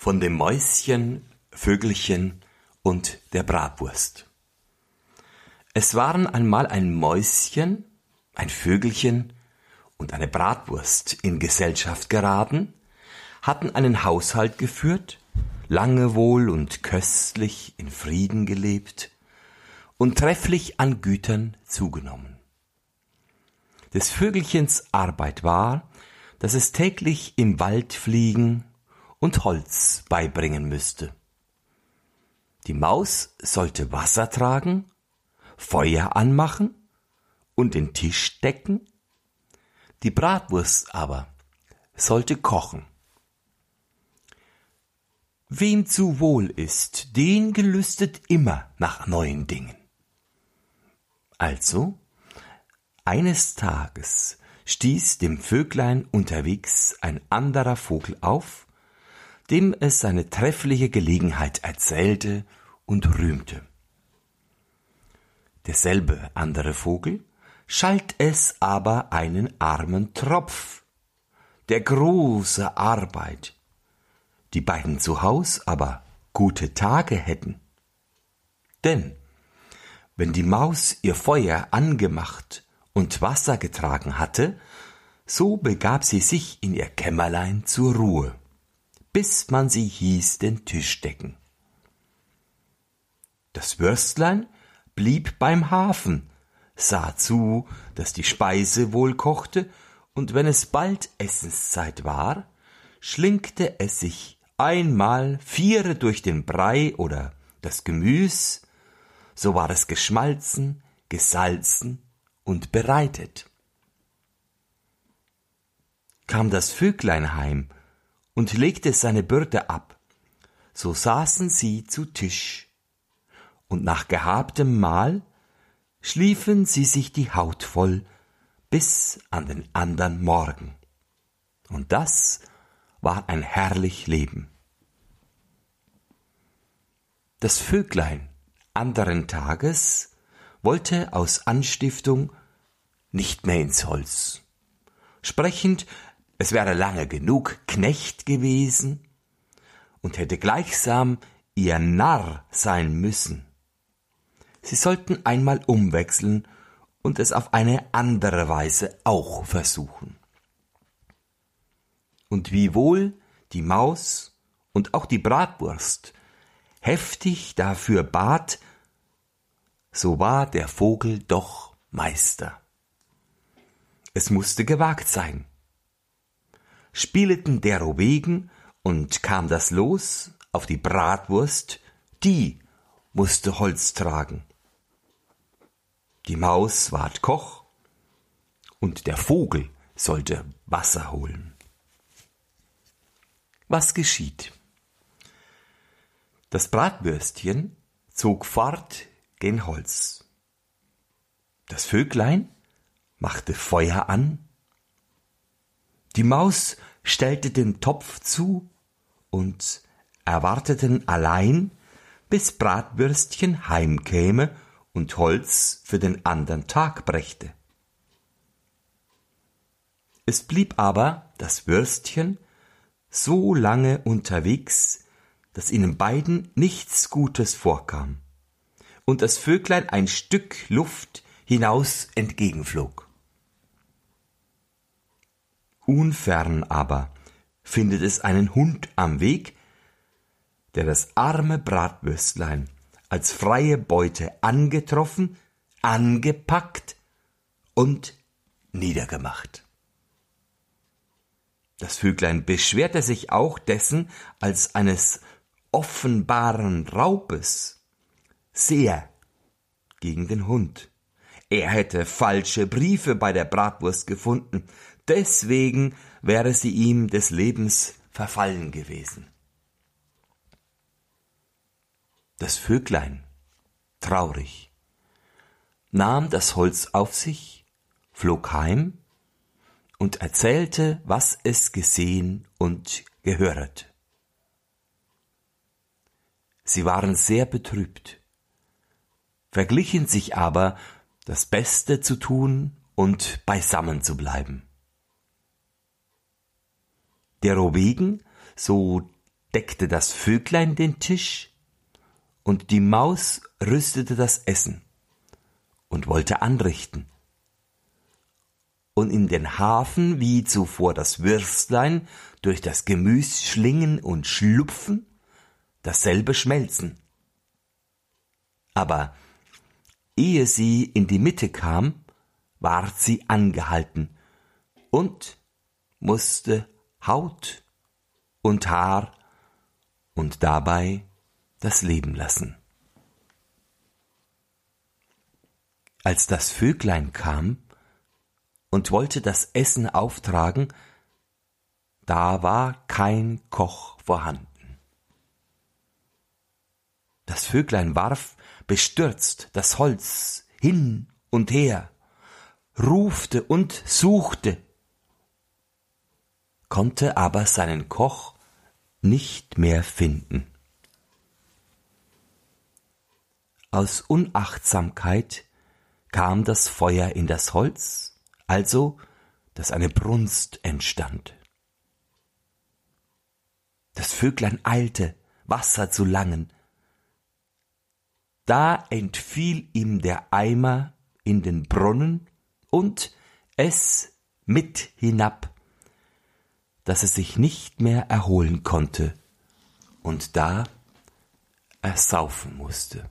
von dem Mäuschen, Vögelchen und der Bratwurst. Es waren einmal ein Mäuschen, ein Vögelchen und eine Bratwurst in Gesellschaft geraten, hatten einen Haushalt geführt, lange wohl und köstlich in Frieden gelebt und trefflich an Gütern zugenommen. Des Vögelchens Arbeit war, dass es täglich im Wald fliegen und Holz beibringen müsste. Die Maus sollte Wasser tragen, Feuer anmachen und den Tisch decken, die Bratwurst aber sollte kochen. Wem zu wohl ist, den gelüstet immer nach neuen Dingen. Also, eines Tages stieß dem Vöglein unterwegs ein anderer Vogel auf dem es seine treffliche Gelegenheit erzählte und rühmte. Derselbe andere Vogel schalt es aber einen armen Tropf, der große Arbeit, die beiden zu Haus aber gute Tage hätten. Denn wenn die Maus ihr Feuer angemacht und Wasser getragen hatte, so begab sie sich in ihr Kämmerlein zur Ruhe bis man sie hieß den Tisch decken. Das Würstlein blieb beim Hafen, sah zu, dass die Speise wohl kochte, und wenn es bald Essenszeit war, schlinkte es sich einmal viere durch den Brei oder das Gemüs, so war es geschmalzen, gesalzen und bereitet. Kam das Vöglein heim und legte seine Bürde ab. So saßen sie zu Tisch, und nach gehabtem Mahl schliefen sie sich die Haut voll bis an den andern Morgen. Und das war ein herrlich Leben. Das Vöglein anderen Tages wollte aus Anstiftung nicht mehr ins Holz. Sprechend es wäre lange genug Knecht gewesen und hätte gleichsam ihr Narr sein müssen. Sie sollten einmal umwechseln und es auf eine andere Weise auch versuchen. Und wiewohl die Maus und auch die Bratwurst heftig dafür bat, so war der Vogel doch Meister. Es musste gewagt sein spieleten derowegen und kam das Los auf die Bratwurst, die musste Holz tragen. Die Maus ward Koch und der Vogel sollte Wasser holen. Was geschieht? Das Bratwürstchen zog fort gen Holz. Das Vöglein machte Feuer an die Maus stellte den Topf zu und erwarteten allein, bis Bratwürstchen heimkäme und Holz für den andern Tag brächte. Es blieb aber das Würstchen so lange unterwegs, dass ihnen beiden nichts Gutes vorkam und das Vöglein ein Stück Luft hinaus entgegenflog. Unfern aber findet es einen Hund am Weg, der das arme Bratwürstlein als freie Beute angetroffen, angepackt und niedergemacht. Das Vöglein beschwerte sich auch dessen als eines offenbaren Raubes sehr gegen den Hund. Er hätte falsche Briefe bei der Bratwurst gefunden, deswegen wäre sie ihm des Lebens verfallen gewesen. Das Vöglein, traurig, nahm das Holz auf sich, flog heim und erzählte, was es gesehen und gehört. Sie waren sehr betrübt, verglichen sich aber, das Beste zu tun und beisammen zu bleiben derowegen, so deckte das Vöglein den Tisch und die Maus rüstete das Essen und wollte anrichten. Und in den Hafen, wie zuvor das Würstlein, durch das Gemüs schlingen und schlupfen, dasselbe schmelzen. Aber ehe sie in die Mitte kam, ward sie angehalten und musste Haut und Haar und dabei das Leben lassen. Als das Vöglein kam und wollte das Essen auftragen, da war kein Koch vorhanden. Das Vöglein warf bestürzt das Holz hin und her, rufte und suchte, konnte aber seinen Koch nicht mehr finden. Aus Unachtsamkeit kam das Feuer in das Holz, also dass eine Brunst entstand. Das Vöglein eilte, Wasser zu langen. Da entfiel ihm der Eimer in den Brunnen und es mit hinab, dass es sich nicht mehr erholen konnte und da ersaufen musste.